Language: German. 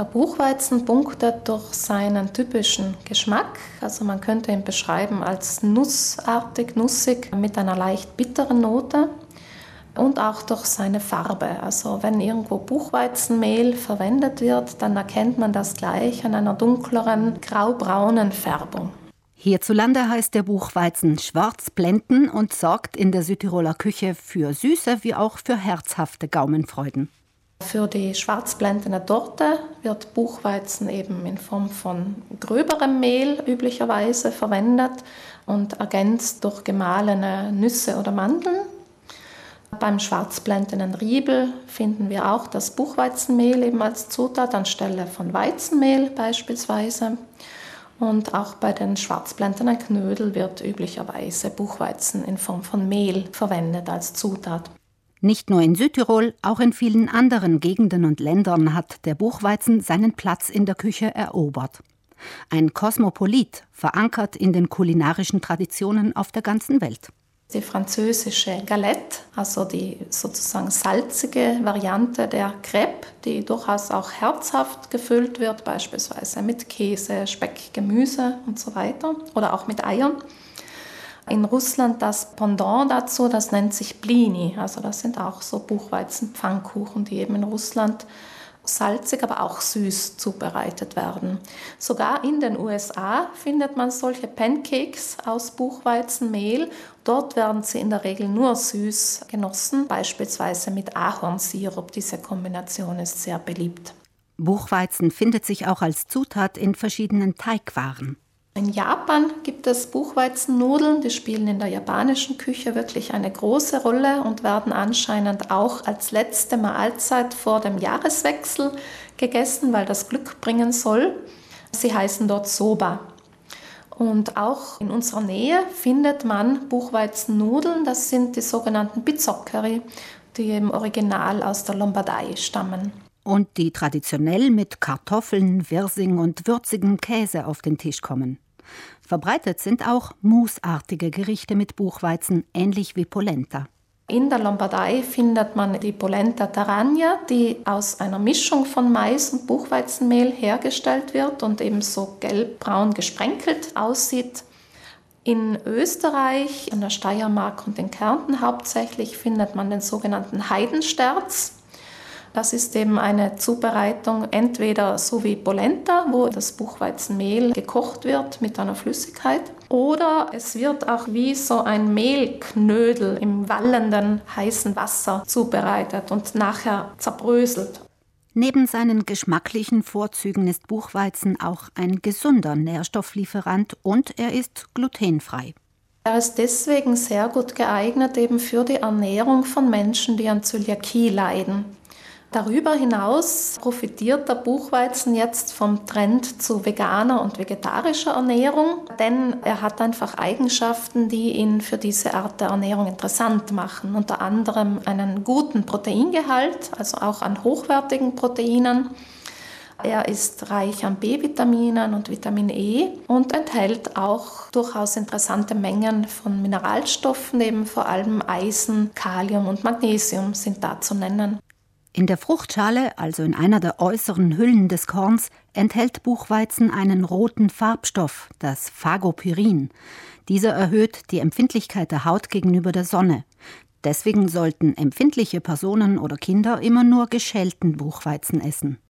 Der Buchweizen punktet durch seinen typischen Geschmack. Also man könnte ihn beschreiben als nussartig, nussig mit einer leicht bitteren Note und auch durch seine Farbe. Also wenn irgendwo Buchweizenmehl verwendet wird, dann erkennt man das gleich an einer dunkleren graubraunen Färbung. Hierzulande heißt der Buchweizen Schwarzblenden und sorgt in der Südtiroler Küche für süße wie auch für herzhafte Gaumenfreuden. Für die schwarzblendende Torte wird Buchweizen eben in Form von gröberem Mehl üblicherweise verwendet und ergänzt durch gemahlene Nüsse oder Mandeln. Beim schwarzblendenden Riebel finden wir auch das Buchweizenmehl eben als Zutat anstelle von Weizenmehl beispielsweise. Und auch bei den schwarzblendenden Knödel wird üblicherweise Buchweizen in Form von Mehl verwendet als Zutat. Nicht nur in Südtirol, auch in vielen anderen Gegenden und Ländern hat der Buchweizen seinen Platz in der Küche erobert. Ein Kosmopolit, verankert in den kulinarischen Traditionen auf der ganzen Welt. Die französische Galette, also die sozusagen salzige Variante der Crepe, die durchaus auch herzhaft gefüllt wird, beispielsweise mit Käse, Speck, Gemüse und so weiter oder auch mit Eiern in Russland das Pendant dazu, das nennt sich Blini. Also das sind auch so Buchweizenpfannkuchen, die eben in Russland salzig, aber auch süß zubereitet werden. Sogar in den USA findet man solche Pancakes aus Buchweizenmehl. Dort werden sie in der Regel nur süß genossen, beispielsweise mit Ahornsirup. Diese Kombination ist sehr beliebt. Buchweizen findet sich auch als Zutat in verschiedenen Teigwaren. In Japan gibt es Buchweizennudeln, die spielen in der japanischen Küche wirklich eine große Rolle und werden anscheinend auch als letzte Mahlzeit vor dem Jahreswechsel gegessen, weil das Glück bringen soll. Sie heißen dort Soba. Und auch in unserer Nähe findet man Buchweizennudeln, das sind die sogenannten Pizzoccheri, die im Original aus der Lombardei stammen. Und die traditionell mit Kartoffeln, Wirsing und würzigem Käse auf den Tisch kommen. Verbreitet sind auch mousseartige Gerichte mit Buchweizen, ähnlich wie Polenta. In der Lombardei findet man die Polenta Taragna, die aus einer Mischung von Mais und Buchweizenmehl hergestellt wird und eben so gelbbraun gesprenkelt aussieht. In Österreich, in der Steiermark und in Kärnten hauptsächlich findet man den sogenannten Heidensterz. Das ist eben eine Zubereitung entweder so wie Polenta, wo das Buchweizenmehl gekocht wird mit einer Flüssigkeit, oder es wird auch wie so ein Mehlknödel im wallenden heißen Wasser zubereitet und nachher zerbröselt. Neben seinen geschmacklichen Vorzügen ist Buchweizen auch ein gesunder Nährstofflieferant und er ist glutenfrei. Er ist deswegen sehr gut geeignet eben für die Ernährung von Menschen, die an Zöliakie leiden. Darüber hinaus profitiert der Buchweizen jetzt vom Trend zu veganer und vegetarischer Ernährung, denn er hat einfach Eigenschaften, die ihn für diese Art der Ernährung interessant machen. Unter anderem einen guten Proteingehalt, also auch an hochwertigen Proteinen. Er ist reich an B-Vitaminen und Vitamin E und enthält auch durchaus interessante Mengen von Mineralstoffen, eben vor allem Eisen, Kalium und Magnesium sind da zu nennen. In der Fruchtschale, also in einer der äußeren Hüllen des Korns, enthält Buchweizen einen roten Farbstoff, das Phagopyrin. Dieser erhöht die Empfindlichkeit der Haut gegenüber der Sonne. Deswegen sollten empfindliche Personen oder Kinder immer nur geschälten Buchweizen essen.